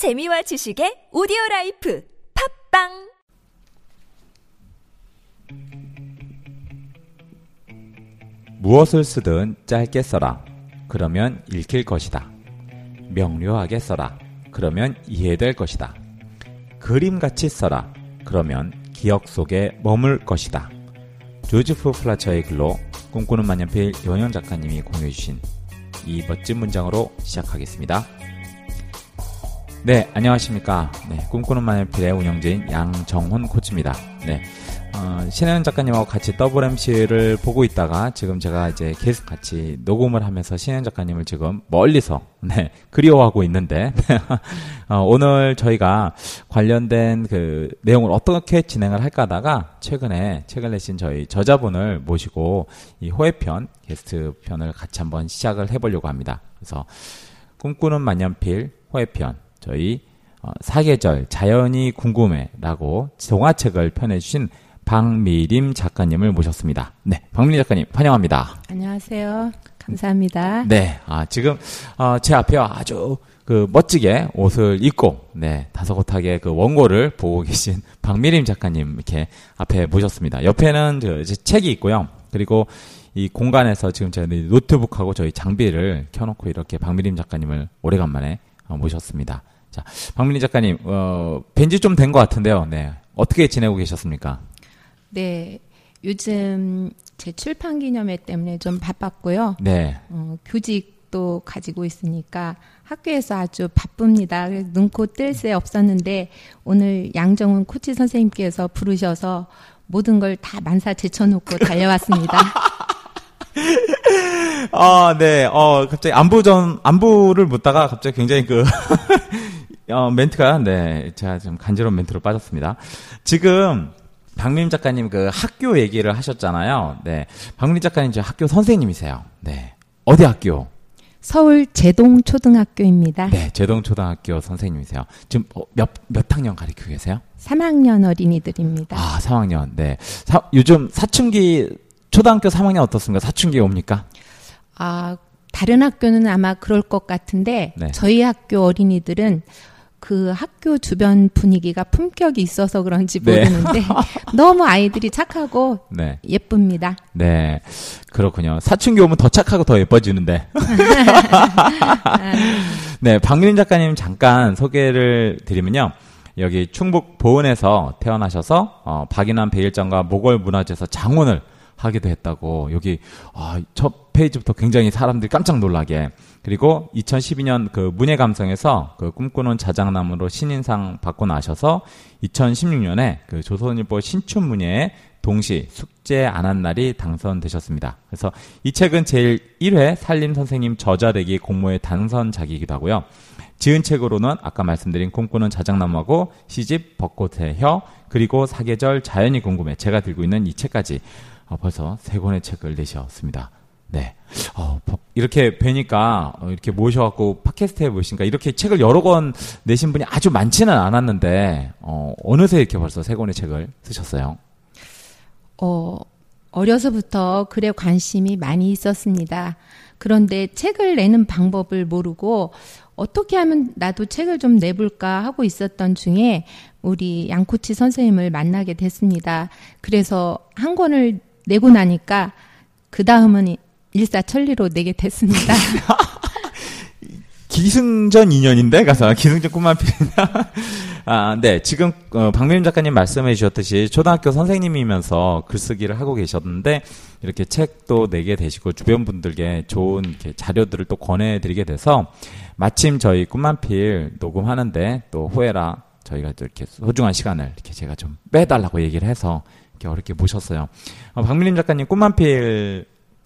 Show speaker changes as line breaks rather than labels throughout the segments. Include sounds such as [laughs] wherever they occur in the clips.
재미와 지식의 오디오 라이프 팟빵
무엇을 쓰든 짧게 써라. 그러면 읽힐 것이다. 명료하게 써라. 그러면 이해될 것이다. 그림같이 써라. 그러면 기억 속에 머물 것이다. 조지프 퓰리처의 글로 꿈꾸는 만년필 연영 작가님이 공유해 주신 이 멋진 문장으로 시작하겠습니다. 네, 안녕하십니까. 네, 꿈꾸는 만년필의 운영진 양정훈 코치입니다. 네, 어, 신혜연 작가님하고 같이 더블 MC를 보고 있다가 지금 제가 이제 계속 같이 녹음을 하면서 신혜연 작가님을 지금 멀리서 네, 그리워하고 있는데 [laughs] 어, 오늘 저희가 관련된 그 내용을 어떻게 진행을 할까 하다가 최근에 책을 내신 저희 저자분을 모시고 이 호혜편 게스트 편을 같이 한번 시작을 해보려고 합니다. 그래서 꿈꾸는 만년필 호혜편 저희 어, 사계절 자연이 궁금해라고 동화책을 펴내주신 박미림 작가님을 모셨습니다. 네, 박미림 작가님 환영합니다.
안녕하세요. 감사합니다.
네, 아 지금 어, 제 앞에 아주 그 멋지게 옷을 입고 네 다소곳하게 그 원고를 보고 계신 [laughs] 박미림 작가님 이렇게 앞에 모셨습니다. 옆에는 저 이제 책이 있고요. 그리고 이 공간에서 지금 제가 노트북하고 저희 장비를 켜놓고 이렇게 박미림 작가님을 오래간만에 어, 모셨습니다. 자, 박민희 작가님, 어, 뵌지 좀 된 것 같은데요. 네. 어떻게 지내고 계셨습니까?
네. 요즘 제 출판 기념회 때문에 좀 바빴고요.
네.
어, 교직도 가지고 있으니까 학교에서 아주 바쁩니다. 눈코 뜰 새 없었는데 오늘 양정훈 코치 선생님께서 부르셔서 모든 걸 다 만사 제쳐놓고 달려왔습니다. [laughs]
아, 네. 어, 갑자기 안부 전, 안부를 묻다가 갑자기 굉장히 그, [laughs] 어, 멘트가, 네. 제가 좀 간지러운 멘트로 빠졌습니다. 지금, 박민 작가님 그 학교 얘기를 하셨잖아요. 네. 박민 작가님 저 학교 선생님이세요. 네. 어디 학교?
서울 제동초등학교입니다.
네. 제동초등학교 선생님이세요. 지금 어, 몇, 몇 학년 가르치고 계세요?
3학년 어린이들입니다.
아, 3학년. 네. 사, 요즘 사춘기, 초등학교 3학년 어떻습니까? 사춘기 옵니까?
아, 다른 학교는 아마 그럴 것 같은데
네.
저희 학교 어린이들은 그 학교 주변 분위기가 품격이 있어서 그런지
네.
모르는데 [laughs] 너무 아이들이 착하고
네.
예쁩니다.
네. 그렇군요. 사춘기 오면 더 착하고 더 예뻐지는데. [laughs] 네. 박민인 작가님 잠깐 소개를 드리면요. 여기 충북 보은에서 태어나셔서 어, 박인환 배일장과 모골 문화재에서 장원을 하기도 했다고 여기 아, 첫 페이지부터 굉장히 사람들이 깜짝 놀라게 그리고 2012년 그 문예 감성에서 그 꿈꾸는 자작나무로 신인상 받고 나셔서 2016년에 그 조선일보 신춘 문예에 동시 숙제 안 한 날이 당선되셨습니다. 그래서 이 책은 제일 1회 살림 선생님 저자되기 공모의 당선작이기도 하고요. 지은 책으로는 아까 말씀드린 꿈꾸는 자작나무하고 시집 벚꽃의 혀 그리고 사계절 자연이 궁금해 제가 들고 있는 이 책까지 어, 벌써 세 권의 책을 내셨습니다. 네. 어, 버- 이렇게 뵈니까, 어, 이렇게 모셔갖고 팟캐스트에 모시니까 이렇게 책을 여러 권 내신 분이 아주 많지는 않았는데, 어, 어느새 이렇게 벌써 세 권의 책을 쓰셨어요.
어, 어려서부터 글에 관심이 많이 있었습니다. 그런데 책을 내는 방법을 모르고 어떻게 하면 나도 책을 좀 내볼까 하고 있었던 중에 우리 양코치 선생님을 만나게 됐습니다. 그래서 한 권을 내고 나니까 그 다음은 일사천리로 내게 됐습니다. [laughs]
기승전 인연인데 가서 기승전 꿈만 피냐? 아, 네. 지금 어, 박민림 작가님 말씀해 주셨듯이 초등학교 선생님이면서 글쓰기를 하고 계셨는데 이렇게 책도 내게 되시고 주변 분들께 좋은 이렇게 자료들을 또 권해 드리게 돼서 마침 저희 꿈만필 녹음하는데 또 호혜라 저희가 또 이렇게 소중한 시간을 이렇게 제가 좀 빼달라고 얘기를 해서 이렇게 어렵게 모셨어요. 어, 박민림 작가님 꿈만필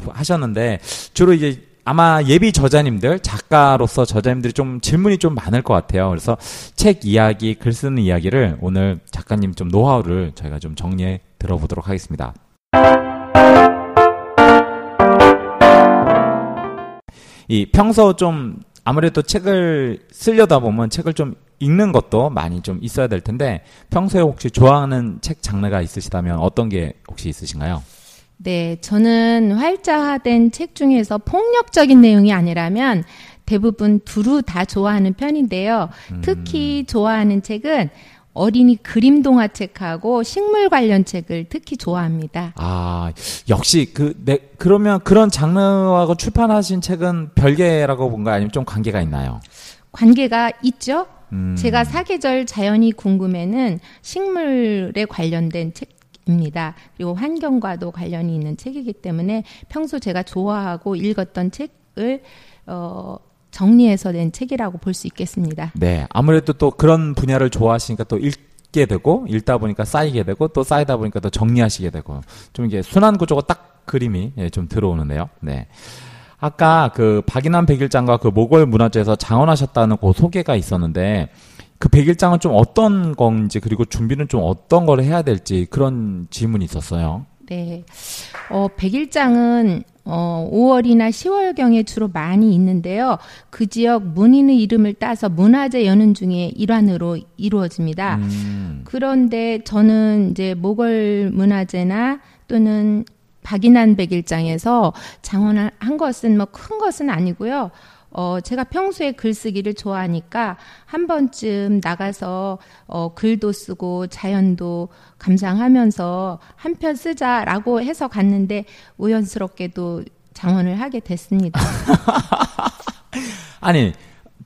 하셨는데 주로 이제 아마 예비 저자님들 작가로서 저자님들이 좀 질문이 좀 많을 것 같아요. 그래서 책 이야기, 글 쓰는 이야기를 오늘 작가님 좀 노하우를 저희가 좀 정리해 들어보도록 하겠습니다. 이 평소 좀 아무래도 책을 쓰려다 보면 책을 좀 읽는 것도 많이 좀 있어야 될 텐데 평소에 혹시 좋아하는 책 장르가 있으시다면 어떤 게 혹시 있으신가요?
네, 저는 활자화된 책 중에서 폭력적인 내용이 아니라면 대부분 두루 다 좋아하는 편인데요. 특히 좋아하는 책은 어린이 그림 동화책하고 식물 관련 책을 특히 좋아합니다.
아, 역시 그, 네, 그러면 그런 장르하고 출판하신 책은 별개라고 본거 아니면 좀 관계가 있나요?
관계가 있죠?
음.
제가 사계절 자연이 궁금해는 식물에 관련된 책 입니다. 그리고 환경과도 관련이 있는 책이기 때문에 평소 제가 좋아하고 읽었던 책을 어, 정리해서 낸 책이라고 볼 수 있겠습니다.
네, 아무래도 또 그런 분야를 좋아하시니까 또 읽게 되고 읽다 보니까 쌓이게 되고 또 쌓이다 보니까 또 정리하시게 되고 좀 이게 순환 구조가 딱 그림이 예, 좀 들어오는데요. 네. 아까 그 박인환 백일장과 그 모골 문화재에서 장원하셨다는 그 소개가 있었는데 그 백일장은 좀 어떤 건지 그리고 준비는 좀 어떤 걸 해야 될지 그런 질문이 있었어요.
네. 어, 백일장은 어, 5월이나 10월경에 주로 많이 있는데요. 그 지역 문인의 이름을 따서 문화재 연은 중에 일환으로 이루어집니다.
음,
그런데 저는 이제 모골 문화재나 또는 박인환 백일장에서 장원한 것은 뭐 큰 것은 아니고요. 어, 제가 평소에 글쓰기를 좋아하니까 한 번쯤 나가서 어, 글도 쓰고 자연도 감상하면서 한 편 쓰자라고 해서 갔는데 우연스럽게도 장원을 하게 됐습니다. [laughs]
아니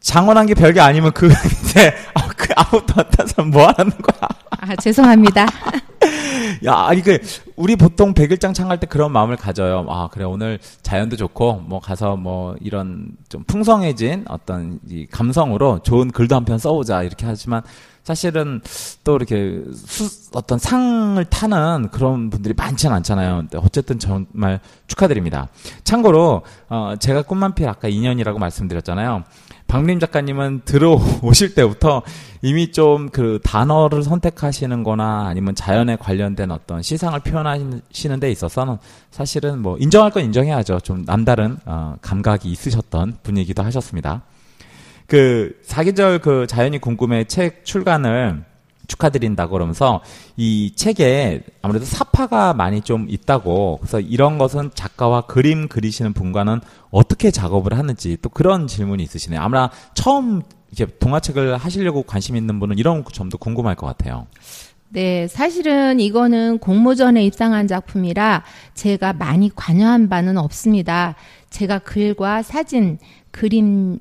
장원한 게 별게 아니면 그 [laughs] 이제 아, 그 아무것도 안 따서 뭐 하는 거야?
아, 죄송합니다. [laughs]
야, 아니 그 우리 보통 백일장 창할 때 그런 마음을 가져요. 아, 그래 오늘 자연도 좋고 뭐 가서 뭐 이런 좀 풍성해진 어떤 이 감성으로 좋은 글도 한 편 써보자 이렇게 하지만 사실은 또 이렇게 수, 어떤 상을 타는 그런 분들이 많지는 않잖아요. 근데 어쨌든 정말 축하드립니다. 참고로 어 제가 꿈만필 아까 2년이라고 말씀드렸잖아요. 박림 작가님은 들어오실 때부터 이미 좀 그 단어를 선택하시는 거나 아니면 자연에 관련된 어떤 시상을 표현하시는 데 있어서는 사실은 뭐 인정할 건 인정해야죠. 좀 남다른 어, 감각이 있으셨던 분이기도 하셨습니다. 그 사계절 그 자연이 궁금해 책 출간을 축하드린다고 그러면서 이 책에 아무래도 사파가 많이 좀 있다고 그래서 이런 것은 작가와 그림 그리시는 분과는 어떻게 작업을 하는지 또 그런 질문이 있으시네요. 아마 처음 이제 동화책을 하시려고 관심 있는 분은 이런 점도 궁금할 것 같아요.
네, 사실은 이거는 공모전에 입상한 작품이라 제가 많이 관여한 바는 없습니다. 제가 글과 사진, 그림,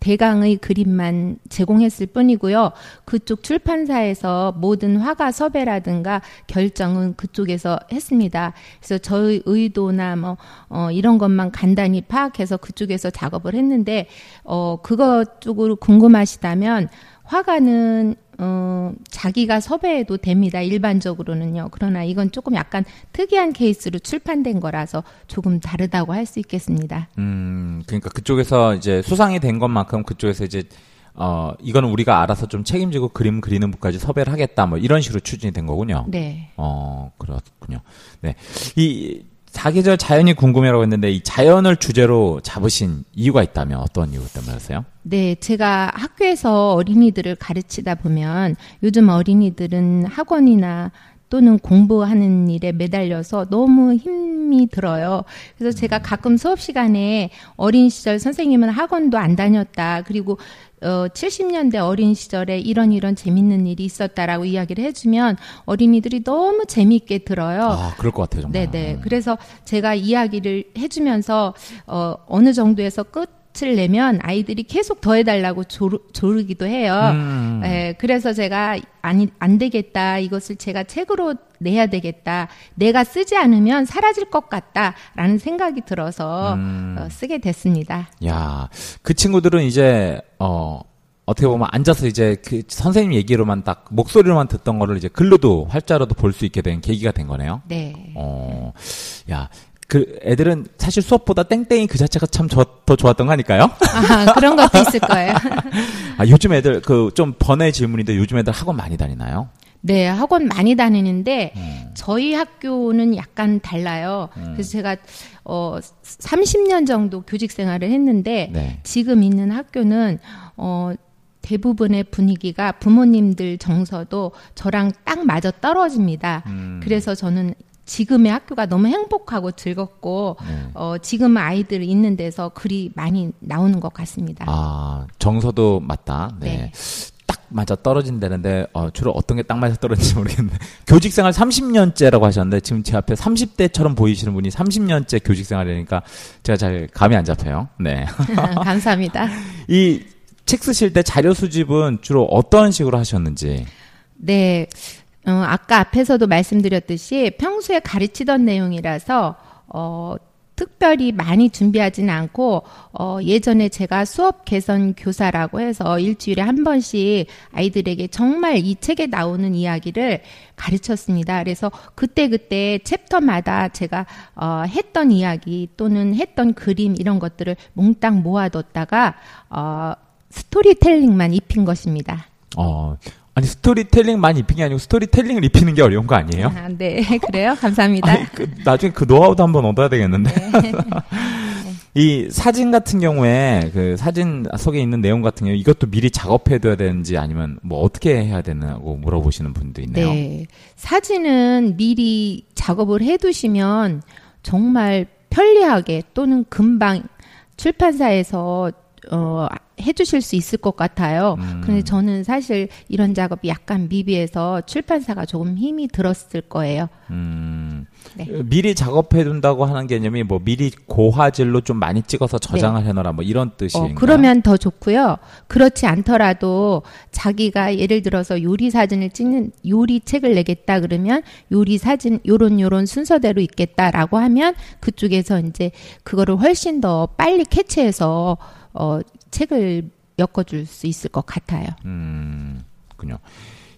대강의 그림만 제공했을 뿐이고요. 그쪽 출판사에서 모든 화가 섭외라든가 결정은 그쪽에서 했습니다. 그래서 저의 의도나 뭐, 어, 이런 것만 간단히 파악해서 그쪽에서 작업을 했는데, 어, 그것 쪽으로 궁금하시다면, 화가는 어, 자기가 섭외해도 됩니다. 일반적으로는요. 그러나 이건 조금 약간 특이한 케이스로 출판된 거라서 조금 다르다고 할 수 있겠습니다.
음, 그러니까 그쪽에서 이제 수상이 된 것만큼 그쪽에서 이제 어, 이거는 우리가 알아서 좀 책임지고 그림 그리는 분까지 섭외를 하겠다. 뭐 이런 식으로 추진이 된 거군요.
네.
어, 그렇군요. 네. 이 사계절 자연이 궁금해라고 했는데 이 자연을 주제로 잡으신 이유가 있다면 어떤 이유 때문이었어요?
네, 제가 학교에서 어린이들을 가르치다 보면 요즘 어린이들은 학원이나 또는 공부하는 일에 매달려서 너무 힘이 들어요. 그래서 제가 가끔 수업 시간에 어린 시절 선생님은 학원도 안 다녔다. 그리고 어 70년대 어린 시절에 이런 이런 재밌는 일이 있었다라고 이야기를 해주면 어린이들이 너무 재미있게 들어요.
아, 그럴 것 같아요, 정말.
네네. 그래서 제가 이야기를 해주면서 어 어느 정도에서 끝 을 내면 아이들이 계속 더 해달라고 조르, 조르기도 해요.
음.
예, 그래서 제가 아니 안 되겠다. 이것을 제가 책으로 내야 되겠다. 내가 쓰지 않으면 사라질 것 같다라는 생각이 들어서
음.
어, 쓰게 됐습니다.
야, 그 친구들은 이제 어 어떻게 보면 앉아서 이제 그 선생님 얘기로만 딱 목소리로만 듣던 거를 이제 글로도 활자로도 볼 수 있게 된 계기가 된 거네요.
네.
어, 야, 그 애들은 사실 수업보다 땡땡이 그 자체가 참 더 좋았던 거 아닐까요?
아, 그런 것도 [laughs] 있을 거예요.
아, 요즘 애들 그 좀 번외 질문인데 요즘 애들 학원 많이 다니나요?
네, 학원 많이 다니는데
음.
저희 학교는 약간 달라요. 그래서 제가 어 30년 정도 교직 생활을 했는데
네.
지금 있는 학교는 어 대부분의 분위기가 부모님들 정서도 저랑 딱 맞아 떨어집니다.
음.
그래서 저는 지금의 학교가 너무 행복하고 즐겁고
네.
어, 지금 아이들 있는 데서 글이 많이 나오는 것 같습니다.
아, 정서도 맞다. 네.
네.
딱 맞아 떨어진다는데 어, 주로 어떤 게 딱 맞아 떨어지는지 모르겠는데 [laughs] 교직 생활 30년째라고 하셨는데 지금 제 앞에 30대처럼 보이시는 분이 30년째 교직 생활이니까 제가 잘 감이 안 잡혀요. 네. [laughs]
감사합니다. [laughs]
이 책 쓰실 때 자료 수집은 주로 어떤 식으로 하셨는지.
네. 어, 아까 앞에서도 말씀드렸듯이 평소에 가르치던 내용이라서 어, 특별히 많이 준비하지는 않고 어, 예전에 제가 수업 개선 교사라고 해서 일주일에 한 번씩 아이들에게 정말 이 책에 나오는 이야기를 가르쳤습니다. 그래서 그때 그때 챕터마다 제가 어, 했던 이야기 또는 했던 그림 이런 것들을 몽땅 모아뒀다가 어, 스토리텔링만 입힌 것입니다.
어, 아니 스토리텔링만 입힌 게 아니고 스토리텔링을 입히는 게 어려운 거 아니에요?
아, 네, [laughs] 그래요? 감사합니다.
아니, 그, 나중에 그 노하우도 한번 얻어야 되겠는데.
네. [laughs]
이 사진 같은 경우에 그 사진 속에 있는 내용 같은 경우 이것도 미리 작업해둬야 되는지 아니면 뭐 어떻게 해야 되냐고 물어보시는 분도 있네요.
네. 사진은 미리 작업을 해두시면 정말 편리하게 또는 금방 출판사에서 어, 해주실 수 있을 것 같아요.
음.
근데 저는 사실 이런 작업이 약간 미비해서 출판사가 조금 힘이 들었을 거예요.
음,
네.
미리 작업해둔다고 하는 개념이 뭐 미리 고화질로 좀 많이 찍어서 저장을 해놓으라 뭐 이런
어,
뜻인가요?
그러면 더 좋고요. 그렇지 않더라도 자기가 예를 들어서 요리 사진을 찍는 요리 책을 내겠다 그러면 요리 사진 요런 요런 순서대로 있겠다라고 하면 그쪽에서 이제 그거를 훨씬 더 빨리 캐치해서 어, 책을 엮어줄 수 있을 것 같아요.
음, 그렇군요.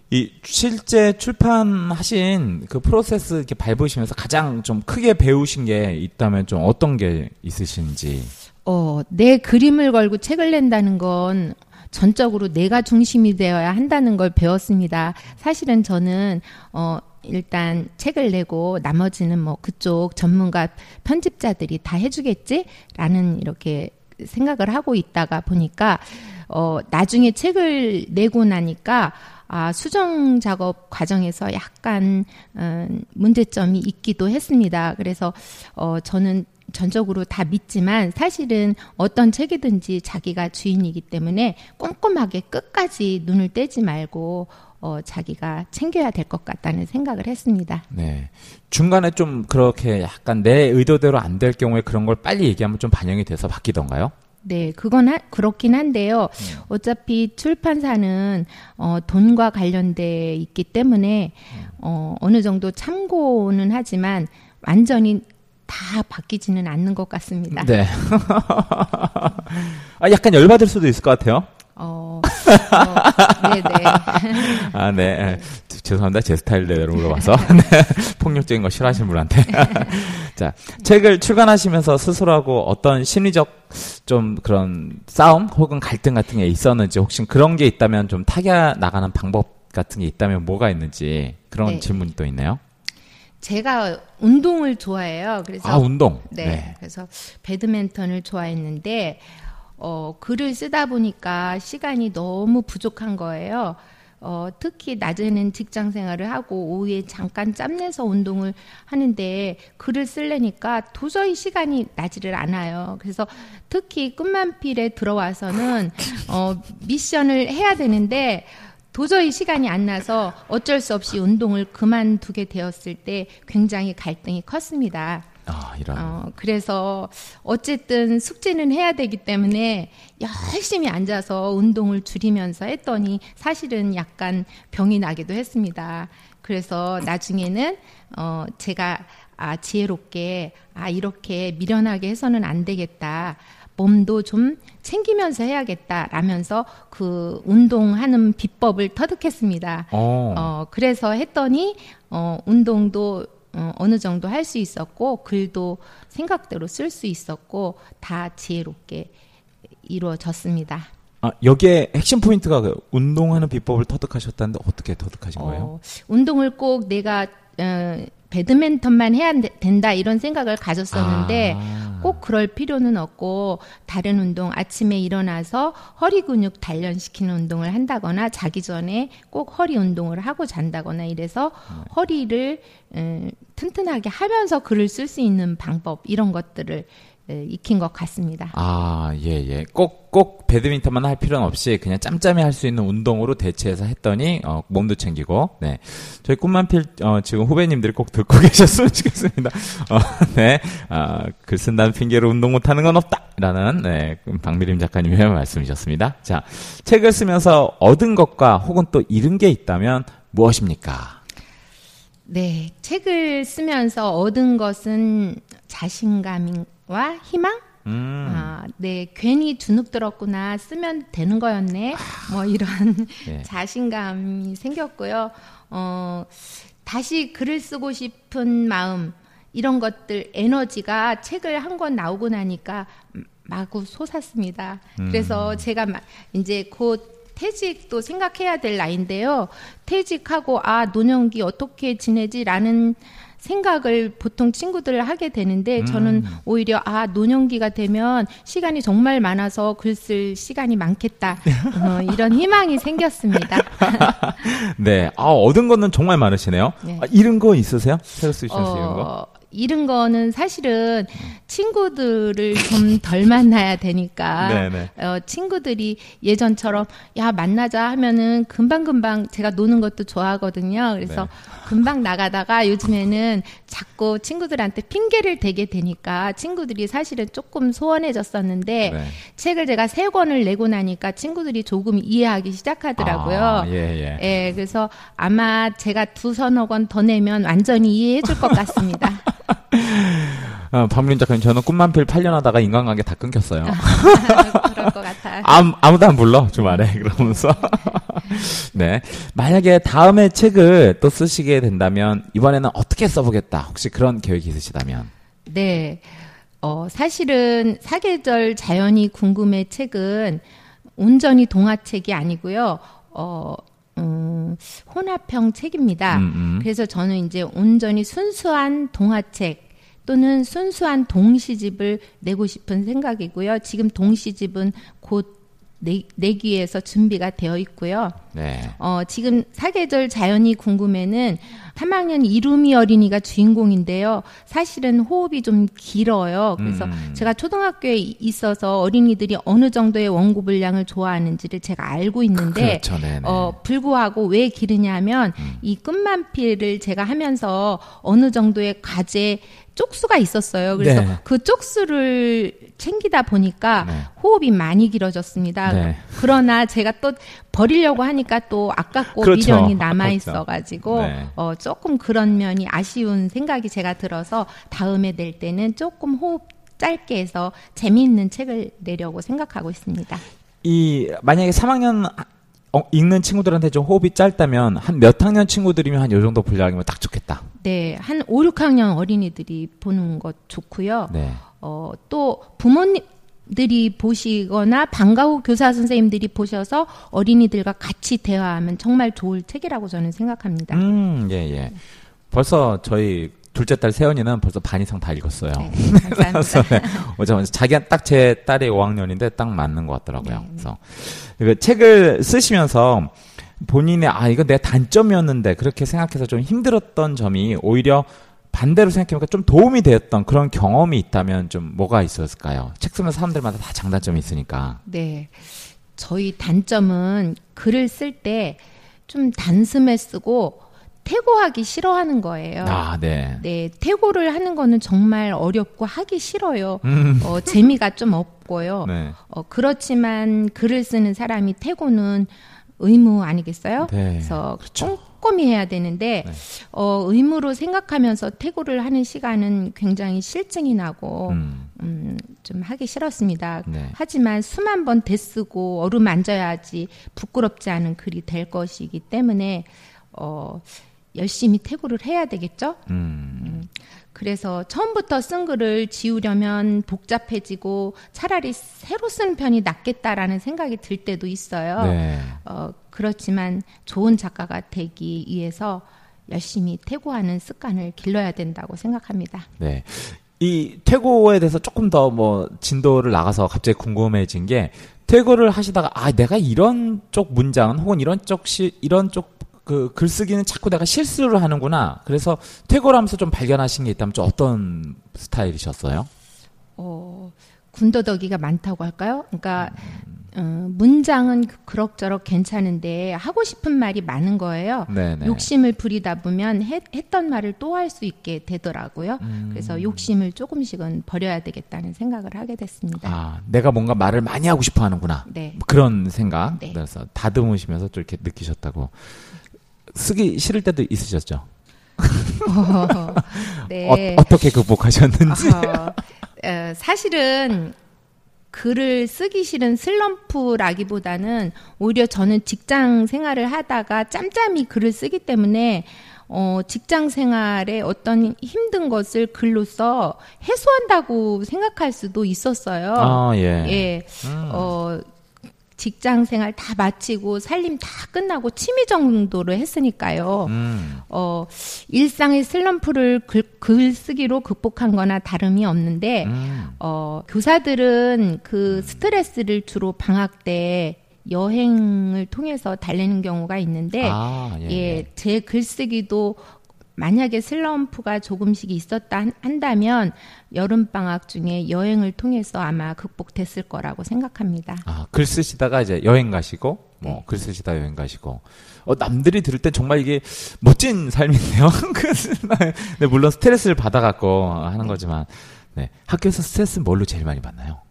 이 실제 출판하신 그 프로세스 이렇게 밟으시면서 가장 좀 크게 배우신 게 있다면 좀 어떤 게 있으신지.
어, 내 그림을 걸고 책을 낸다는 건 전적으로 내가 중심이 되어야 한다는 걸 배웠습니다. 사실은 저는 어 일단 책을 내고 나머지는 뭐 그쪽 전문가 편집자들이 다 해주겠지라는 이렇게 생각을 하고 있다가 보니까 어 나중에 책을 내고 나니까 아 수정 작업 과정에서 약간 음, 문제점이 있기도 했습니다. 그래서 어 저는 전적으로 다 믿지만 사실은 어떤 책이든지 자기가 주인이기 때문에 꼼꼼하게 끝까지 눈을 떼지 말고 어, 자기가 챙겨야 될 것 같다는 생각을 했습니다.
네. 중간에 좀 그렇게 약간 내 의도대로 안 될 경우에 그런 걸 빨리 얘기하면 좀 반영이 돼서 바뀌던가요?
네, 그건 하, 그렇긴 한데요. 어차피 출판사는 어, 돈과 관련돼 있기 때문에 어, 어느 정도 참고는 하지만 완전히 다 바뀌지는 않는 것 같습니다.
네. [laughs] 아, 약간 열받을 수도 있을 것 같아요.
어, 어, 네네. [laughs]
아, 네. 예. 죄송합니다. 제 스타일대로 물어봐서. [laughs] 네. 폭력적인 거 싫어하시는 분한테. [laughs] 자, 책을 출간하시면서 스스로하고 어떤 심리적 좀 그런 싸움 혹은 갈등 같은 게 있었는지 혹시 그런 게 있다면 좀 타겨 나가는 방법 같은 게 있다면 뭐가 있는지 그런
네.
질문이 또 있네요.
제가 운동을 좋아해요. 그래서
아, 운동.
네. 그래서 배드민턴을 좋아했는데 어, 글을 쓰다 보니까 시간이 너무 부족한 거예요. 어, 특히 낮에는 직장 생활을 하고 오후에 잠깐 짬내서 운동을 하는데 글을 쓰려니까 도저히 시간이 나지를 않아요. 그래서 특히 끝만필에 들어와서는 어, 미션을 해야 되는데 도저히 시간이 안 나서 어쩔 수 없이 운동을 그만두게 되었을 때 굉장히 갈등이 컸습니다.
아, 이런.
어, 그래서 어쨌든 숙제는 해야 되기 때문에 열심히 앉아서 운동을 줄이면서 했더니 사실은 약간 병이 나기도 했습니다. 그래서 나중에는 어, 제가 아, 지혜롭게 아, 이렇게 미련하게 해서는 안 되겠다. 몸도 좀 챙기면서 해야겠다. 라면서 그 운동하는 비법을 터득했습니다.
어.
어, 그래서 했더니, 어, 운동도 어, 어느 정도 할 수 있었고, 글도 생각대로 쓸 수 있었고, 다 지혜롭게 이루어졌습니다.
아, 여기에 핵심 포인트가 그 운동하는 비법을 터득하셨다는데 어떻게 터득하신 거예요?
어, 운동을 꼭 내가, 어, 배드민턴만 해야 되- 된다 이런 생각을 가졌었는데
아.
꼭 그럴 필요는 없고 다른 운동 아침에 일어나서 허리 근육 단련시키는 운동을 한다거나 자기 전에 꼭 허리 운동을 하고 잔다거나 이래서 허리를 음, 튼튼하게 하면서 글을 쓸 수 있는 방법 이런 것들을 에, 익힌 것 같습니다.
아, 예, 예. 꼭, 꼭 배드민턴만 할 필요는 없이 그냥 짬짬이 할 수 있는 운동으로 대체해서 했더니, 어, 몸도 챙기고, 네. 저희 꿈만필, 어, 지금 후배님들이 꼭 듣고 [laughs] 계셨으면 좋겠습니다. 어, 네. 아, 글 쓴다는 핑계로 운동 못하는 건 없다! 라는, 네. 박미림 작가님의 말씀이셨습니다. 자, 책을 쓰면서 얻은 것과 혹은 또 잃은 게 있다면 무엇입니까?
네, 책을 쓰면서 얻은 것은 자신감 과 희망?
음,
아, 네, 괜히 주눅 들었구나, 쓰면 되는 거였네, 뭐 이런 [laughs]
네.
자신감이 생겼고요. 어, 다시 글을 쓰고 싶은 마음, 이런 것들, 에너지가 책을 한 권 나오고 나니까 마구 솟았습니다. 그래서 제가 마- 이제 곧 퇴직도 생각해야 될 나이인데요. 퇴직하고, 아, 노년기 어떻게 지내지라는 생각을 보통 친구들 하게 되는데 저는 오히려 아 노년기가 되면 시간이 정말 많아서 글 쓸 시간이 많겠다 어, 이런 희망이 생겼습니다. [laughs]
네. 아, 얻은 거는 정말 많으시네요.
네.
아, 잃은 거 있으세요? 새로 쓰시면서 잃은 거?
어, 잃은 거는 사실은 친구들을 좀 덜 만나야 되니까
네네.
어, 친구들이 예전처럼 야 만나자 하면은 금방 금방 제가 노는 것도 좋아하거든요. 그래서
네.
금방 나가다가 요즘에는 자꾸 친구들한테 핑계를 대게 되니까 친구들이 사실은 조금 소원해졌었는데
네.
책을 제가 세 권을 내고 나니까 친구들이 조금 이해하기 시작하더라고요.
아, 예, 예.
예, 그래서 아마 제가 두 서너 권 더 내면 완전히 이해해 줄 것 같습니다. [laughs]
어, 박민 작가님, 저는 꿈만 필 8년 하다가 인간관계 다 끊겼어요. [laughs]
그럴 것 같아요.
아무, 아무도 안 불러, 주말에. [laughs] 그러면서. [laughs] 네. 만약에 다음에 책을 또 쓰시게 된다면, 이번에는 어떻게 써보겠다. 혹시 그런 계획이 있으시다면.
네. 어, 사실은 사계절 자연이 궁금해 책은 온전히 동화책이 아니고요. 어, 음, 혼합형 책입니다.
음, 음.
그래서 저는 이제 온전히 순수한 동화책 또는 순수한 동시집을 내고 싶은 생각이고요. 지금 동시집은 곧 내, 내기 위해서 준비가 되어 있고요.
네.
어, 지금 사계절 자연이 궁금해는 3학년 이루미 어린이가 주인공인데요. 사실은 호흡이 좀 길어요. 그래서
음.
제가 초등학교에 이- 있어서 어린이들이 어느 정도의 원고 분량을 좋아하는지를 제가 알고 있는데
그렇죠, 네네. 음.
어, 불구하고 왜 기르냐면 이 끝만피를 제가 하면서 어느 정도의 과제 쪽수가 있었어요. 그래서
네.
그 쪽수를 챙기다 보니까
네.
호흡이 많이 길어졌습니다.
네.
그러나 제가 또 버리려고 하니까 또 아깝고
그렇죠.
미련이 남아
아깝죠.
있어 가지고
네.
어, 조금 그런 면이 아쉬운 생각이 제가 들어서 다음에 낼 때는 조금 호흡 짧게 해서 재미있는 책을 내려고 생각하고 있습니다.
이, 만약에 3학년 어, 읽는 친구들한테 좀 호흡이 짧다면, 한 몇 학년 친구들이면 한 요 정도 분량이면 딱 좋겠다.
네, 한 5, 6학년 어린이들이 보는 것 좋고요.
네.
어, 또 부모님 들이 보시거나 방과 후 교사 선생님들이 보셔서 어린이들과 같이 대화하면 정말 좋을 책이라고 저는 생각합니다.
음, 예, 예. 벌써 저희 둘째 딸 세연이는 벌써 반 이상 다 읽었어요.
네. [laughs]
그래서 네, 오자마자 자기 딱제 딸이 5학년인데 딱 맞는 것 같더라고요.
네.
그래서 그 책을 쓰시면서 본인의 아 이거 내 단점이었는데 그렇게 생각해서 좀 힘들었던 점이 오히려 반대로 생각해보니까 좀 도움이 되었던 그런 경험이 있다면 좀 뭐가 있었을까요? 책 쓰면 사람들마다 다 장단점이 있으니까.
네. 저희 단점은 글을 쓸 때 좀 단숨에 쓰고 태고하기 싫어하는 거예요.
아, 네.
네, 태고를 하는 거는 정말 어렵고 하기 싫어요.
음.
어, 재미가 좀 없고요.
네.
어, 그렇지만 글을 쓰는 사람이 태고는 의무 아니겠어요?
네,
그래서
그렇죠.
꼼꼼히 해야 되는데
네.
어, 의무로 생각하면서 태고를 하는 시간은 굉장히 실증이 나고
음.
음, 좀 하기 싫었습니다.
네.
하지만 수만 번 대쓰고 어루 만져야지 부끄럽지 않은 글이 될 것이기 때문에 어, 열심히 태고를 해야 되겠죠?
음.
그래서 처음부터 쓴 글을 지우려면 복잡해지고 차라리 새로 쓰는 편이 낫겠다라는 생각이 들 때도 있어요.
네.
어, 그렇지만 좋은 작가가 되기 위해서 열심히 퇴고하는 습관을 길러야 된다고 생각합니다.
네. 이 퇴고에 대해서 조금 더 뭐 진도를 나가서 갑자기 궁금해진 게 퇴고를 하시다가 아 내가 이런 쪽 문장은 혹은 이런 쪽 시, 이런 쪽 그 글쓰기는 자꾸 내가 실수를 하는구나. 그래서 퇴고를 하면서 좀 발견하신 게 있다면 좀 어떤 스타일이셨어요?
어, 군더더기가 많다고 할까요? 그러니까 어, 문장은 그럭저럭 괜찮은데 하고 싶은 말이 많은 거예요.
네네.
욕심을 부리다 보면 했, 던 말을 또 할 수 있게 되더라고요.
음.
그래서 욕심을 조금씩은 버려야 되겠다는 생각을 하게 됐습니다.
아, 내가 뭔가 말을 많이 하고 싶어 하는구나.
네.
뭐 그런 생각.
네.
그래서 다듬으시면서 좀 이렇게 느끼셨다고. 쓰기 싫을 때도 있으셨죠?
어, [laughs] 네.
어, 떻게 극복하셨는지.
어, 어, 사실은 글을 쓰기 싫은 슬럼프라기보다는 오히려 저는 직장 생활을 하다가 짬짬이 글을 쓰기 때문에 어, 직장 생활에 어떤 힘든 것을 글로써 해소한다고 생각할 수도 있었어요.
아, 예.
예.
음.
어, 직장 생활 다 마치고 살림 다 끝나고 취미 정도로 했으니까요.
음.
어, 일상의 슬럼프를 글, 글 쓰기로 극복한 거나 다름이 없는데,
음.
어, 교사들은 그 스트레스를 주로 방학 때 여행을 통해서 달래는 경우가 있는데,
아, 예.
예, 제 글쓰기도 만약에 슬럼프가 조금씩 있었다 한- 한다면 여름 방학 중에 여행을 통해서 아마 극복됐을 거라고 생각합니다.
아, 글 쓰시다가 이제 여행 가시고, 뭐,
네.
글 쓰시다 여행 가시고. 어, 남들이 들을 때 정말 이게 멋진 삶인데요? [laughs] 그, 네, 물론 스트레스를 받아갖고 하는 거지만, 네. 학교에서 스트레스 뭘로 제일 많이 받나요?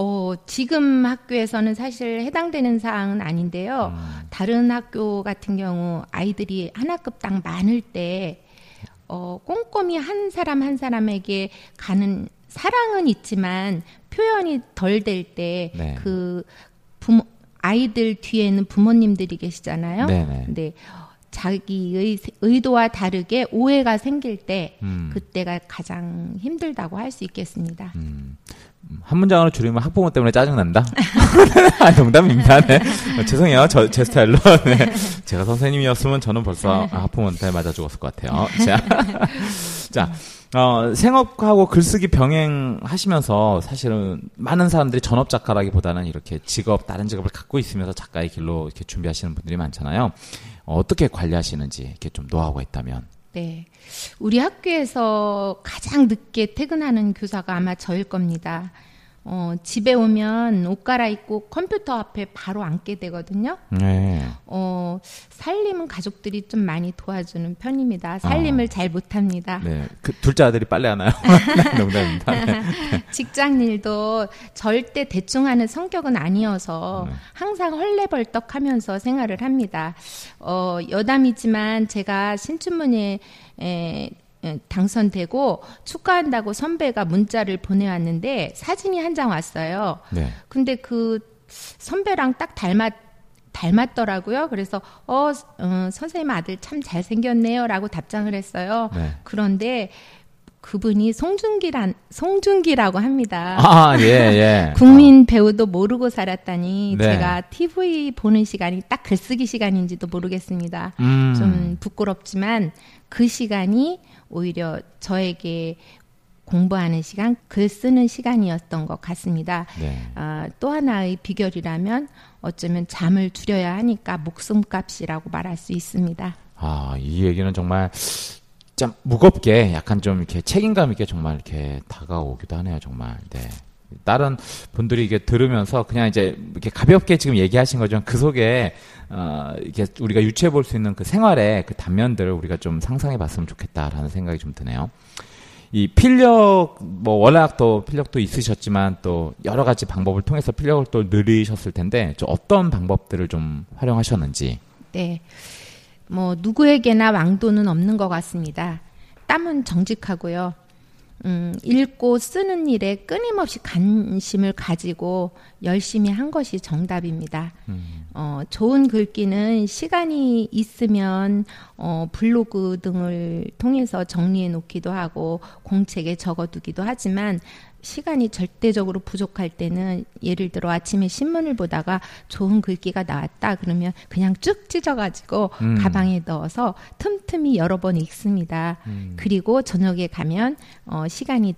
어, 지금 학교에서는 사실 해당되는 사항은 아닌데요.
음.
다른 학교 같은 경우 아이들이 한 학급당 많을 때, 어, 꼼꼼히 한 사람 한 사람에게 가는 사랑은 있지만 표현이 덜 될 때,
네.
그 부모, 아이들 뒤에는 부모님들이 계시잖아요.
네네.
근데 자기의 의도와 다르게 오해가 생길 때,
음.
그때가 가장 힘들다고 할 수 있겠습니다.
음, 한 문장으로 줄이면 학부모 때문에 짜증난다? [laughs] 아, 농담입니다. 네. 어, 죄송해요. 저, 제 스타일로. [laughs] 네. 제가 선생님이었으면 저는 벌써 아, 학부모한테 맞아 죽었을 것 같아요. [laughs] 자, 자 어, 생업하고 글쓰기 병행하시면서 사실은 많은 사람들이 전업 작가라기보다는 이렇게 직업, 다른 직업을 갖고 있으면서 작가의 길로 이렇게 준비하시는 분들이 많잖아요. 어, 어떻게 관리하시는지 이렇게 좀 노하우가 있다면.
네. 우리 학교에서 가장 늦게 퇴근하는 교사가 아마 저일 겁니다. 어, 집에 오면 옷 갈아입고 컴퓨터 앞에 바로 앉게 되거든요.
네.
어, 살림은 가족들이 좀 많이 도와주는 편입니다. 살림을
아.
잘 못합니다.
네. 그 둘째 아들이 빨래 하나요? [laughs] 농담입니다. 네. [laughs]
직장 일도 절대 대충 하는 성격은 아니어서
네.
항상 헐레벌떡 하면서 생활을 합니다. 어, 여담이지만 제가 신춘문예 에, 에, 당선되고 축하한다고 선배가 문자를 보내왔는데 사진이 한 장 왔어요.
네.
근데 그 선배랑 딱 닮았 닮았더라고요. 그래서 어, 어, 선생님 아들 참 잘생겼네요라고 답장을 했어요.
네.
그런데 그분이 송중기란 송중기라고 합니다.
아, 예, 예. [laughs]
국민 배우도 모르고 살았다니
네.
제가 TV 보는 시간이 딱 글쓰기 시간인지도 모르겠습니다.
음.
좀 부끄럽지만 그 시간이 오히려 저에게 공부하는 시간, 글 쓰는 시간이었던 것 같습니다.
네.
아, 또 하나의 비결이라면 어쩌면 잠을 줄여야 하니까 목숨값이라고 말할 수 있습니다.
아, 이 얘기는 정말 참 무겁게 약간 좀 이렇게 책임감 있게 정말 이렇게 다가오기도 하네요, 정말. 네. 다른 분들이 이게 들으면서 그냥 이제 이렇게 가볍게 지금 얘기하신 거지만 그 속에 어 이게 우리가 유추해 볼 수 있는 그 생활의 그 단면들을 우리가 좀 상상해 봤으면 좋겠다라는 생각이 좀 드네요. 이 필력 뭐 워낙 또 필력도 있으셨지만 또 여러 가지 방법을 통해서 필력을 또 늘리셨을 텐데 좀 어떤 방법들을 좀 활용하셨는지.
네. 뭐 누구에게나 왕도는 없는 것 같습니다. 땀은 정직하고요. 음, 읽고 쓰는 일에 끊임없이 관심을 가지고 열심히 한 것이 정답입니다. 어, 좋은 글귀는 시간이 있으면 어, 블로그 등을 통해서 정리해 놓기도 하고 공책에 적어두기도 하지만 시간이 절대적으로 부족할 때는 예를 들어 아침에 신문을 보다가 좋은 글귀가 나왔다 그러면 그냥 쭉 찢어가지고
음.
가방에 넣어서 틈틈이 여러 번 읽습니다.
음.
그리고 저녁에 가면 어, 시간이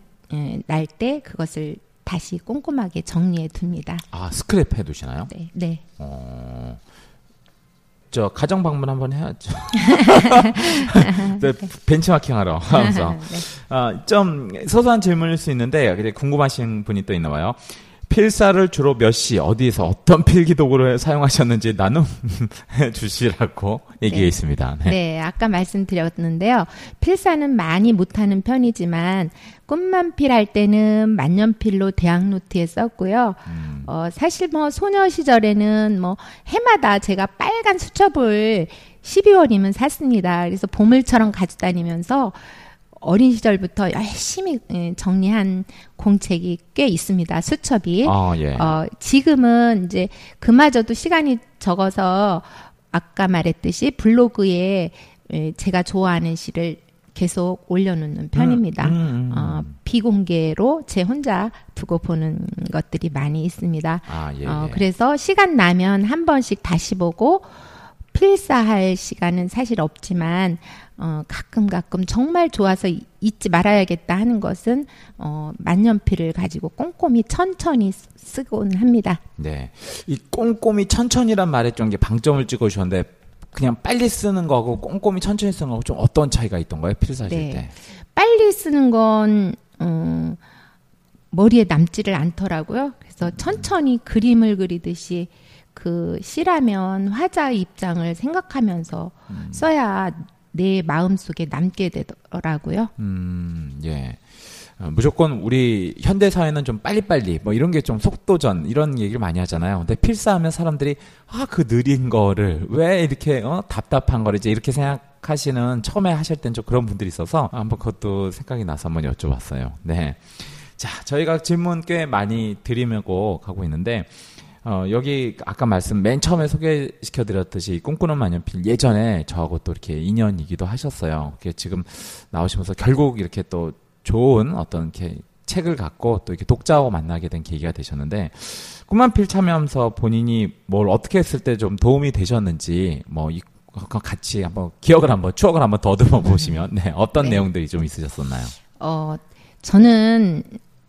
날 때 그것을 다시 꼼꼼하게 정리해 둡니다.
아 스크랩 해 두시나요?
네, 네.
어, 저 가정 방문 한번 해야죠. [laughs] 네, 벤치마킹하러 하면서
네.
아, 좀 소소한 질문일 수 있는데 궁금하신 분이 또 있나 봐요. 필사를 주로 몇 시, 어디에서 어떤 필기 도구를 사용하셨는지 나눔해 [laughs] 주시라고 얘기해
네.
있습니다. 네.
네, 아까 말씀드렸는데요. 필사는 많이 못하는 편이지만 꽃만필 할 때는 만년필로 대학 노트에 썼고요.
음,
어, 사실 뭐 소녀 시절에는 뭐 해마다 제가 빨간 수첩을 12월이면 샀습니다. 그래서 보물처럼 가지고 다니면서 어린 시절부터 열심히 예, 정리한 공책이 꽤 있습니다. 수첩이.
아, 예.
어, 지금은 이제 그마저도 시간이 적어서 아까 말했듯이 블로그에 에, 제가 좋아하는 시를 계속 올려놓는 편입니다.
음, 음, 음.
어, 비공개로 제 혼자 두고 보는 것들이 많이 있습니다.
아, 예.
어,
예.
그래서 시간 나면 한 번씩 다시 보고 필사할 시간은 사실 없지만 어, 가끔 가끔 정말 좋아서 이- 잊지 말아야겠다 하는 것은 어, 만년필을 가지고 꼼꼼히 천천히 쓰- 쓰곤 합니다.
네. 이 꼼꼼히 천천히란 말에 좀 방점을 찍어 주셨는데 그냥 빨리 쓰는 거하고 꼼꼼히 천천히 쓰는 거하고 좀 어떤 차이가 있던가요? 필사하실
네.
때.
빨리 쓰는 건 어, 머리에 남지를 않더라고요. 그래서 천천히 그림을 그리듯이 그 시라면 화자 입장을 생각하면서 써야 내 마음 속에 남게 되더라고요.
음, 예. 어, 무조건 우리 현대 사회는 좀 빨리빨리 뭐 이런 게 좀 속도전 이런 얘기를 많이 하잖아요. 근데 필사하면 사람들이 아 그 느린 거를 왜 이렇게 어 답답한 거를 이제 이렇게 생각하시는 처음에 하실 땐 좀 그런 분들이 있어서 한번 그것도 생각이 나서 한번 여쭤봤어요. 네. 자, 저희가 질문 꽤 많이 드리고 가고 있는데 어, 여기 아까 말씀 맨 처음에 소개시켜 드렸듯이 꿈꾸는 만년필 예전에 저하고 또 이렇게 인연이기도 하셨어요. 그게 지금 나오시면서 결국 이렇게 또 좋은 어떤 이렇게 책을 갖고 또 이렇게 독자하고 만나게 된 계기가 되셨는데 꿈만필 참여하면서 본인이 뭘 어떻게 했을 때 좀 도움이 되셨는지 뭐 이, 같이 한번 기억을 한번 추억을 한번 더듬어 보시면 네, 어떤
네.
내용들이 좀 있으셨었나요?
어, 저는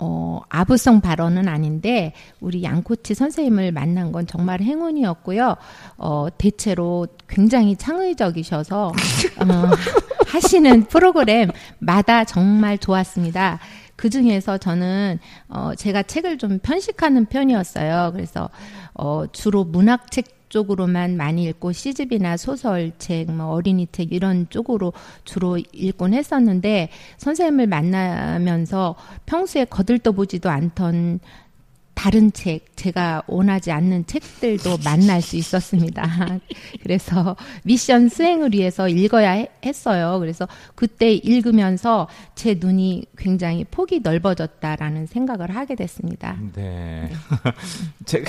어, 아부성 발언은 아닌데 우리 양코치 선생님을 만난 건 정말 행운이었고요. 어, 대체로 굉장히 창의적이셔서 어, [laughs] 하시는 프로그램마다 정말 좋았습니다. 그 중에서 저는 어, 제가 책을 좀 편식하는 편이었어요. 그래서 어, 주로 문학 책 쪽으로만 많이 읽고 시집이나 소설책, 뭐 어린이책 이런 쪽으로 주로 읽곤 했었는데 선생님을 만나면서 평소에 거들떠보지도 않던 다른 책, 제가 원하지 않는 책들도 만날 수 있었습니다. [laughs] 그래서 미션 수행을 위해서 읽어야 해- 했어요. 그래서 그때 읽으면서 제 눈이 굉장히 폭이 넓어졌다라는 생각을 하게 됐습니다.
네. [laughs] 책,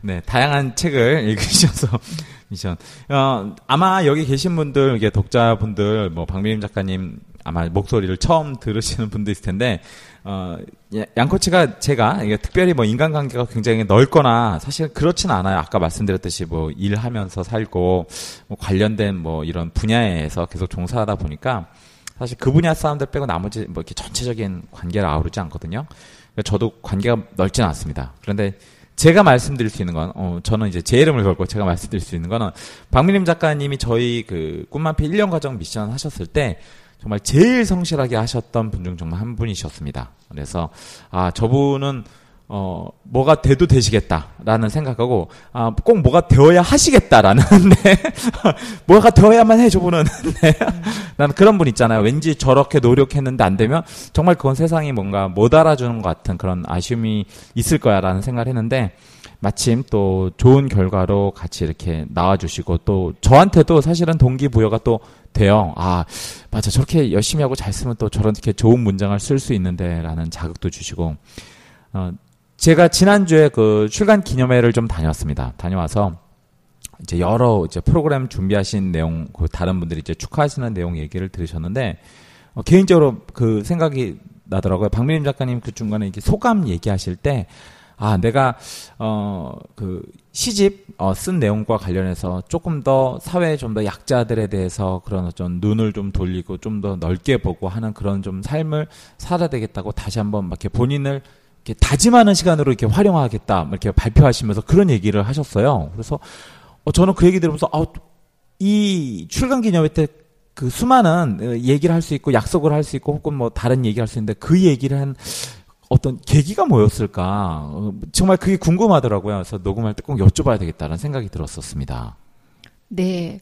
네, 다양한 책을 읽으셔서 [laughs] 미션. 어, 아마 여기 계신 분들, 이게 독자분들, 뭐, 박미림 작가님 아마 목소리를 처음 들으시는 분도 있을 텐데, 어, 야- 양코치가 제가 특별히 뭐 인간관계가 굉장히 넓거나 사실 그렇진 않아요. 아까 말씀드렸듯이 뭐 일하면서 살고 뭐 관련된 뭐 이런 분야에서 계속 종사하다 보니까 사실 그 분야 사람들 빼고 나머지 뭐 이렇게 전체적인 관계를 아우르지 않거든요. 그러니까 저도 관계가 넓진 않습니다. 그런데 제가 말씀드릴 수 있는 건, 어, 저는 이제 제 이름을 걸고 제가 말씀드릴 수 있는 거는, 박미림 작가님이 저희 그 꿈만피 1년 과정 미션 하셨을 때, 정말 제일 성실하게 하셨던 분 중 정말 한 분이셨습니다. 그래서, 아, 저분은, 어, 뭐가 돼도 되시겠다라는 생각하고, 아, 꼭 뭐가 되어야 하시겠다라는, [laughs] 네. 뭐가 되어야만 해, 저분은. [laughs] 네. 나는 그런 분 있잖아요. 왠지 저렇게 노력했는데 안 되면 정말 그건 세상이 뭔가 못 알아주는 것 같은 그런 아쉬움이 있을 거야 라는 생각을 했는데 마침 또 좋은 결과로 같이 이렇게 나와주시고 또 저한테도 사실은 동기부여가 또 돼요. 아, 맞아. 저렇게 열심히 하고 잘 쓰면 또 저렇게 좋은 문장을 쓸 수 있는데 라는 자극도 주시고, 어, 제가 지난주에 그 출간 기념회를 좀 다녔습니다. 다녀와서 이제 여러 이제 프로그램 준비하신 내용, 그 다른 분들이 이제 축하하시는 내용 얘기를 들으셨는데, 어, 개인적으로 그 생각이 나더라고요. 박민림 작가님 그 중간에 이렇게 소감 얘기하실 때, 아, 내가, 어, 그, 시집, 어, 쓴 내용과 관련해서 조금 더 사회에 좀더 약자들에 대해서 그런 좀 눈을 좀 돌리고 좀 더 넓게 보고 하는 그런 좀 삶을 살아야 되겠다고 다시 한번 막 이렇게 본인을 이렇게 다짐하는 시간으로 이렇게 활용하겠다, 이렇게 발표하시면서 그런 얘기를 하셨어요. 그래서, 어, 저는 그 얘기 들으면서, 아, 이 출간 기념회 때 그 수많은 어, 얘기를 할 수 있고 약속을 할 수 있고 혹은 뭐 다른 얘기를 할 수 있는데 그 얘기를 한 어떤 계기가 뭐였을까? 어, 정말 그게 궁금하더라고요. 그래서 녹음할 때 꼭 여쭤봐야 되겠다는 생각이 들었었습니다.
네.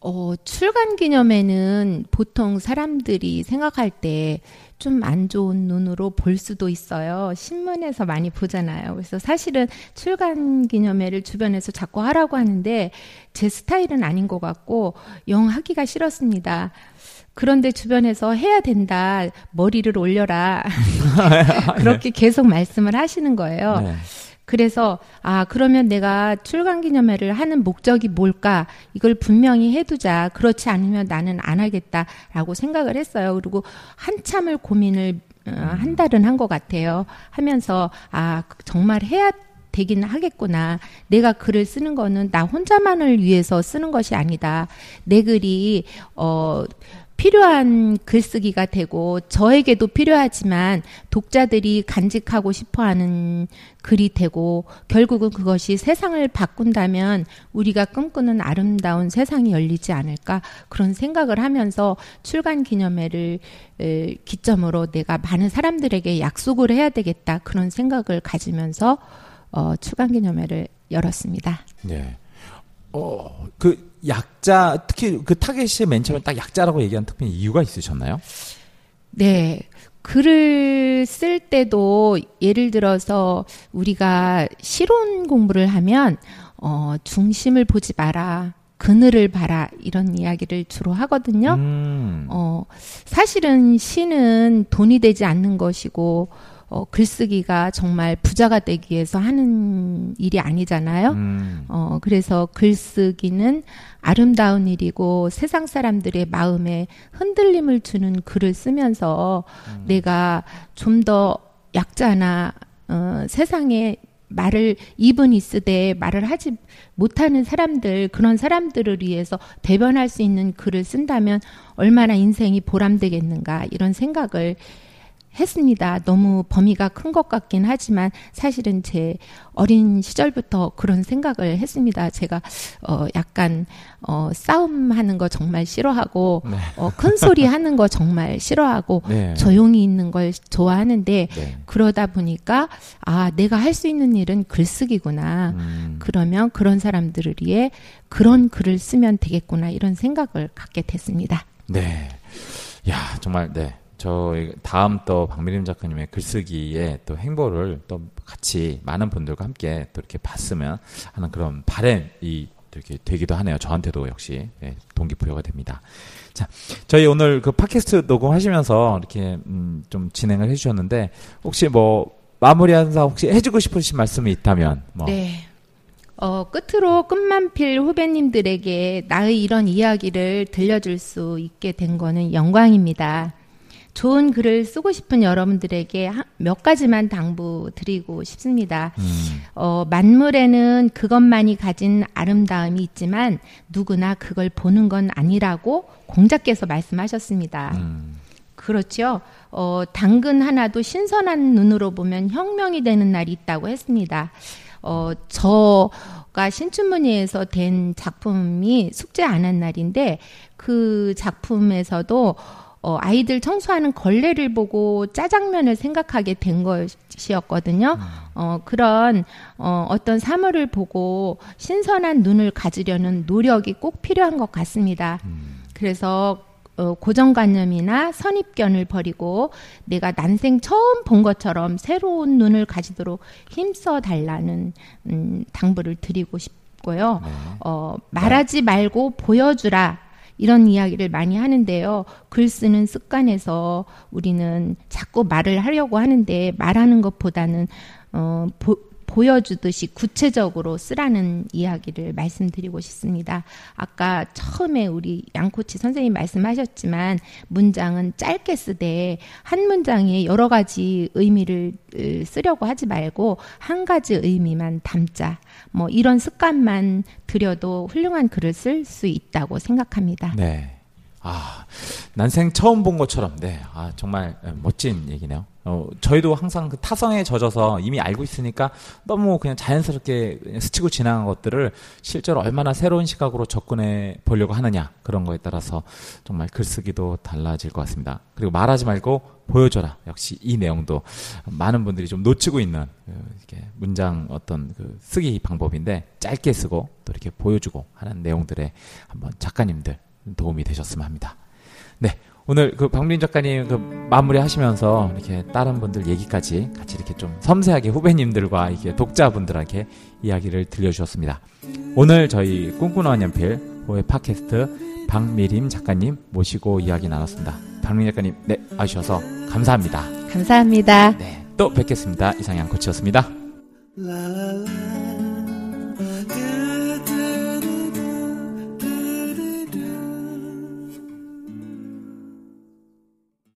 어, 출간 기념회는 보통 사람들이 생각할 때 좀 안 좋은 눈으로 볼 수도 있어요. 신문에서 많이 보잖아요. 그래서 사실은 출간 기념회를 주변에서 자꾸 하라고 하는데 제 스타일은 아닌 것 같고 영 하기가 싫었습니다. 그런데 주변에서 해야 된다. 머리를 올려라. [laughs] 그렇게 계속 말씀을 하시는 거예요.
네.
그래서 아 그러면 내가 출간 기념회를 하는 목적이 뭘까 이걸 분명히 해두자 그렇지 않으면 나는 안 하겠다라고 생각을 했어요 그리고 한참을 고민을 어, 한 달은 한 것 같아요 하면서 아 정말 해야 되긴 하겠구나. 내가 글을 쓰는 거는 나 혼자만을 위해서 쓰는 것이 아니다. 내 글이 어 필요한 글쓰기가 되고 저에게도 필요하지만 독자들이 간직하고 싶어 하는 글이 되고 결국은 그것이 세상을 바꾼다면 우리가 꿈꾸는 아름다운 세상이 열리지 않을까 그런 생각을 하면서 출간 기념회를 에, 기점으로 내가 많은 사람들에게 약속을 해야 되겠다 그런 생각을 가지면서 어, 출간 기념회를 열었습니다.
네. 어, 그 약자 특히 그 타겟이 맨 처음에 딱 약자라고 얘기한 특별히 이유가 있으셨나요?
네. 글을 쓸 때도 예를 들어서 우리가 실온 공부를 하면 어, 중심을 보지 마라. 그늘을 봐라. 이런 이야기를 주로 하거든요.
음.
어, 사실은 시는 돈이 되지 않는 것이고 어, 글쓰기가 정말 부자가 되기 위해서 하는 일이 아니잖아요.
음.
어, 그래서 글쓰기는 아름다운 일이고 세상 사람들의 마음에 흔들림을 주는 글을 쓰면서
음.
내가 좀 더 약자나 어, 세상에 말을 입은 있으되 말을 하지 못하는 사람들 그런 사람들을 위해서 대변할 수 있는 글을 쓴다면 얼마나 인생이 보람되겠는가 이런 생각을 했습니다. 너무 범위가 큰 것 같긴 하지만 사실은 제 어린 시절부터 그런 생각을 했습니다. 제가 어 약간 어 싸움하는 거 정말 싫어하고
네.
어큰 소리 하는 거 정말 싫어하고
네.
조용히 있는 걸 좋아하는데
네.
그러다 보니까 아 내가 할 수 있는 일은 글쓰기구나.
음.
그러면 그런 사람들을 위해 그런 글을 쓰면 되겠구나 이런 생각을 갖게 됐습니다.
네. 야, 정말, 네. 저, 다음 또 박미림 작가님의 글쓰기에 또 행보를 또 같이 많은 분들과 함께 또 이렇게 봤으면 하는 그런 바램이 이렇게 되기도 하네요. 저한테도 역시 네, 동기부여가 됩니다. 자, 저희 오늘 그 팟캐스트 녹음하시면서 이렇게 음, 좀 진행을 해주셨는데 혹시 뭐 마무리하면서 혹시 해주고 싶으신 말씀이 있다면 뭐
네. 어, 끝으로 끝만 필 후배님들에게 나의 이런 이야기를 들려줄 수 있게 된 거는 영광입니다. 좋은 글을 쓰고 싶은 여러분들에게 하- 몇 가지만 당부드리고 싶습니다.
음,
어, 만물에는 그것만이 가진 아름다움이 있지만 누구나 그걸 보는 건 아니라고 공자께서 말씀하셨습니다.
음,
그렇죠. 어, 당근 하나도 신선한 눈으로 보면 혁명이 되는 날이 있다고 했습니다. 어, 저가 신춘문예에서 된 작품이 숙제 안 한 날인데 그 작품에서도 어, 아이들 청소하는 걸레를 보고 짜장면을 생각하게 된 것이었거든요. 어, 그런 어, 어떤 사물을 보고 신선한 눈을 가지려는 노력이 꼭 필요한 것 같습니다. 그래서 어, 고정관념이나 선입견을 버리고 내가 난생 처음 본 것처럼 새로운 눈을 가지도록 힘써 달라는 음, 당부를 드리고 싶고요.
네.
어, 말하지 말고 보여주라. 이런 이야기를 많이 하는데요. 글 쓰는 습관에서 우리는 자꾸 말을 하려고 하는데 말하는 것보다는 어, 보, 보여주듯이 구체적으로 쓰라는 이야기를 말씀드리고 싶습니다. 아까 처음에 우리 양코치 선생님 말씀하셨지만 문장은 짧게 쓰되 한 문장에 여러 가지 의미를 쓰려고 하지 말고 한 가지 의미만 담자. 뭐 이런 습관만 들여도 훌륭한 글을 쓸 수 있다고 생각합니다.
네. 아, 난생 처음 본 것처럼, 네. 아, 정말 멋진 얘기네요. 어, 저희도 항상 그 타성에 젖어서 이미 알고 있으니까 너무 그냥 자연스럽게 스치고 지나간 것들을 실제로 얼마나 새로운 시각으로 접근해 보려고 하느냐 그런 거에 따라서 정말 글쓰기도 달라질 것 같습니다. 그리고 말하지 말고 보여줘라. 역시 이 내용도 많은 분들이 좀 놓치고 있는 그 이렇게 문장 어떤 그 쓰기 방법인데 짧게 쓰고 또 이렇게 보여주고 하는 내용들에 한번 작가님들 도움이 되셨으면 합니다. 네. 오늘 그 박민 작가님 그 마무리 하시면서 이렇게 다른 분들 얘기까지 같이 이렇게 좀 섬세하게 후배님들과 이렇게 독자분들에게 이야기를 들려주셨습니다. 오늘 저희 꿈꾸는 연필 호의 팟캐스트 박미림 작가님 모시고 이야기 나눴습니다. 박민 작가님, 네, 와주셔서 감사합니다.
감사합니다.
네, 또 뵙겠습니다. 이상양 코치였습니다.